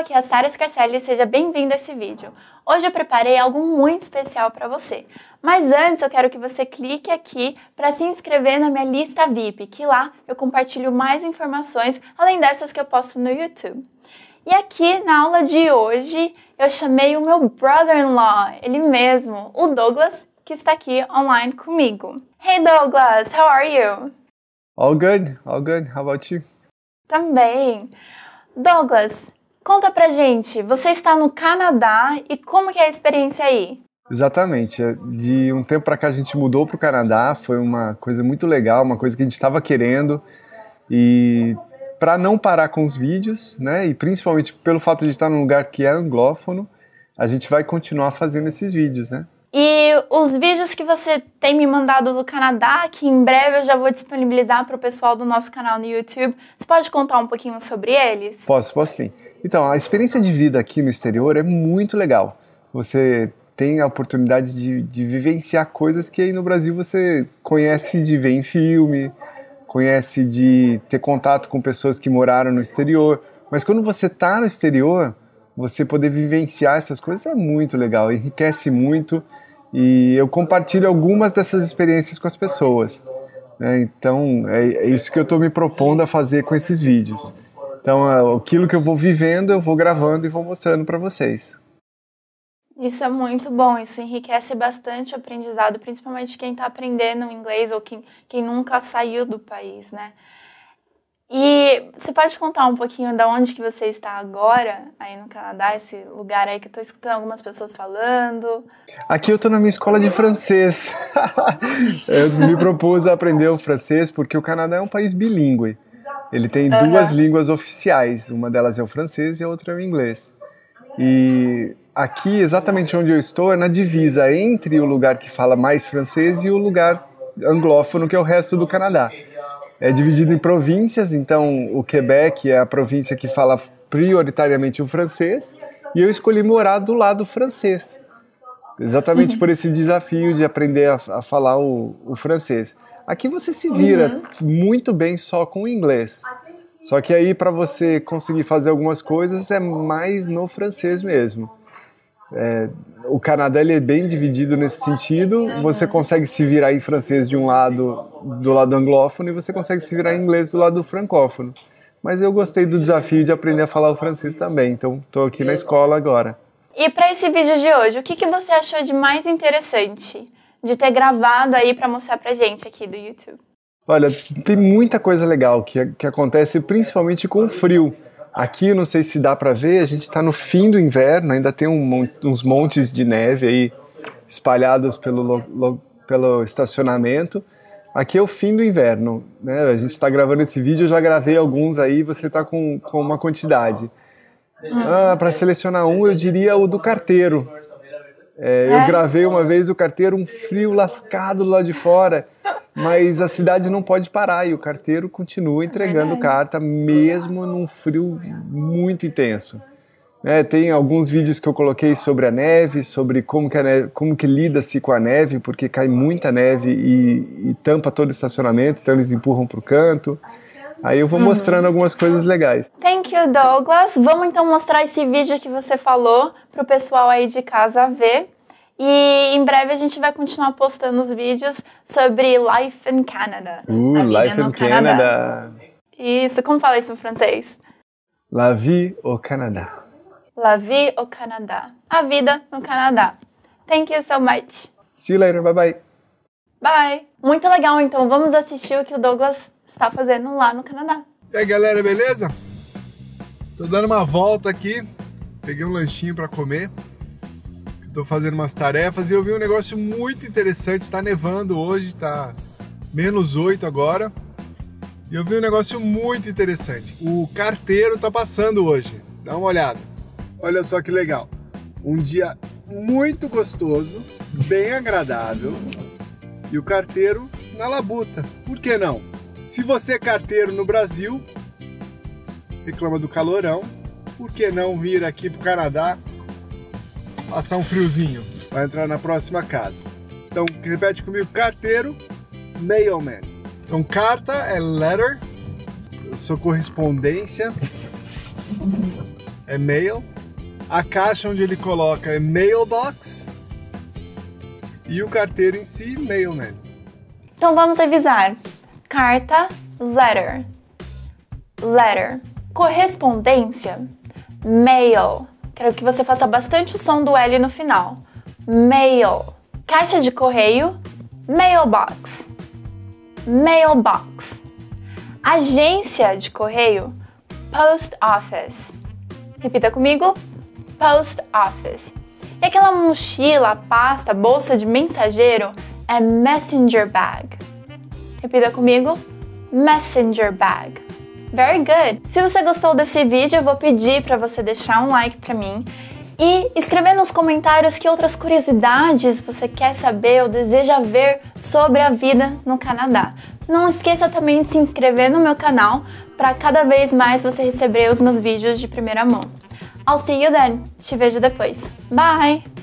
aqui é a Sara Scarcelli e seja bem-vindo a esse vídeo. Hoje eu preparei algo muito especial para você. Mas antes eu quero que você clique aqui para se inscrever na minha lista VIP, que lá eu compartilho mais informações além dessas que eu posto no YouTube. E aqui na aula de hoje eu chamei o meu brother-in-law, ele mesmo, o Douglas, que está aqui online comigo. Hey Douglas, how are you? All good, all good. How about you? Também. Douglas, conta pra gente, você está no Canadá e como que é a experiência aí? Exatamente. De um tempo para cá a gente mudou para o Canadá, foi uma coisa muito legal, uma coisa que a gente estava querendo. E para não parar com os vídeos, né, e principalmente pelo fato de estar num lugar que é anglófono, a gente vai continuar fazendo esses vídeos, né? E os vídeos que você tem me mandado do Canadá, que em breve eu já vou disponibilizar para o pessoal do nosso canal no YouTube, você pode contar um pouquinho sobre eles? Posso, posso sim. Então, a experiência de vida aqui no exterior é muito legal. Você tem a oportunidade de, de vivenciar coisas que aí no Brasil você conhece de ver em filme, conhece de ter contato com pessoas que moraram no exterior. Mas quando você está no exterior, você poder vivenciar essas coisas é muito legal, enriquece muito e eu compartilho algumas dessas experiências com as pessoas. Né? Então é, é, isso que eu estou me propondo a fazer com esses vídeos. Então é, aquilo que eu vou vivendo eu vou gravando e vou mostrando para vocês. Isso é muito bom, isso enriquece bastante o aprendizado, principalmente quem está aprendendo inglês ou quem, quem nunca saiu do país, né? E você pode contar um pouquinho de onde que você está agora, aí no Canadá, esse lugar aí que eu estou escutando algumas pessoas falando? Aqui eu estou na minha escola de francês. eu me propus a aprender o francês porque o Canadá é um país bilíngue. Ele tem uhum. duas línguas oficiais, uma delas é o francês e a outra é o inglês. E aqui, exatamente onde eu estou, é na divisa entre o lugar que fala mais francês e o lugar anglófono, que é o resto do Canadá. É dividido em províncias, então o Quebec é a província que fala prioritariamente o francês, e eu escolhi morar do lado francês, exatamente por esse desafio de aprender a, a falar o, o, francês. Aqui você se vira uhum. muito bem só com o inglês. Só que aí para você conseguir fazer algumas coisas é mais no francês mesmo. É, o Canadá ele é bem dividido nesse sentido. Você consegue se virar em francês de um lado, do lado anglófono, e você consegue se virar em inglês do lado francófono. Mas eu gostei do desafio de aprender a falar o francês também, então estou aqui na escola agora. E para esse vídeo de hoje, o que, que você achou de mais interessante de ter gravado aí para mostrar para gente aqui do YouTube? Olha, tem muita coisa legal que, que acontece principalmente com o frio. Aqui, não sei se dá para ver, a gente está no fim do inverno, ainda tem um, uns montes de neve aí espalhados pelo, pelo estacionamento. Aqui é o fim do inverno, né? A gente está gravando esse vídeo, eu já gravei alguns aí, você está com, com uma quantidade. Ah, para selecionar um, eu diria o do carteiro. É, eu é? gravei uma vez o carteiro, um frio lascado lá de fora, mas a cidade não pode parar e o carteiro continua entregando é carta mesmo num frio muito intenso. É, tem alguns vídeos que eu coloquei sobre a neve, sobre como que, neve, como que lida-se com a neve, porque cai muita neve e, e tampa todo o estacionamento, então eles empurram para o canto. Aí eu vou uhum. mostrando algumas coisas legais. Thank you, Douglas. Vamos então mostrar esse vídeo que você falou para o pessoal aí de casa ver. E em breve a gente vai continuar postando os vídeos sobre Life in Canada. Uh, Life in Canada. Canada. Isso, como fala isso em francês? La vie au Canada. La vie au Canada. A vida no Canadá. Thank you so much. See you later, bye bye. Bye. Muito legal, então vamos assistir o que o Douglas está fazendo lá no Canadá. E aí, galera, beleza? Tô dando uma volta aqui, peguei um lanchinho para comer. Tô fazendo umas tarefas e eu vi um negócio muito interessante. Está nevando hoje, tá menos 8 agora. E eu vi um negócio muito interessante. O carteiro tá passando hoje. Dá uma olhada. Olha só que legal. Um dia muito gostoso, bem agradável. E o carteiro na labuta. Por que não? Se você é carteiro no Brasil, reclama do calorão, por que não vir aqui pro Canadá passar um friozinho? Vai entrar na próxima casa. Então, repete comigo: carteiro, mailman. Então, carta é letter, sou correspondência. é mail. A caixa onde ele coloca é mailbox. E o carteiro em si, mailman. Então vamos revisar. Carta, letter. Letter. Correspondência, mail. Quero que você faça bastante o som do L no final. Mail. Caixa de correio, mailbox. Mailbox. Agência de correio, post office. Repita comigo: post office. E aquela mochila, pasta, bolsa de mensageiro é messenger bag. Repita comigo: messenger bag. Very good! Se você gostou desse vídeo, eu vou pedir para você deixar um like para mim e escrever nos comentários que outras curiosidades você quer saber ou deseja ver sobre a vida no Canadá. Não esqueça também de se inscrever no meu canal para cada vez mais você receber os meus vídeos de primeira mão. I'll see you then. Te vejo depois. Bye!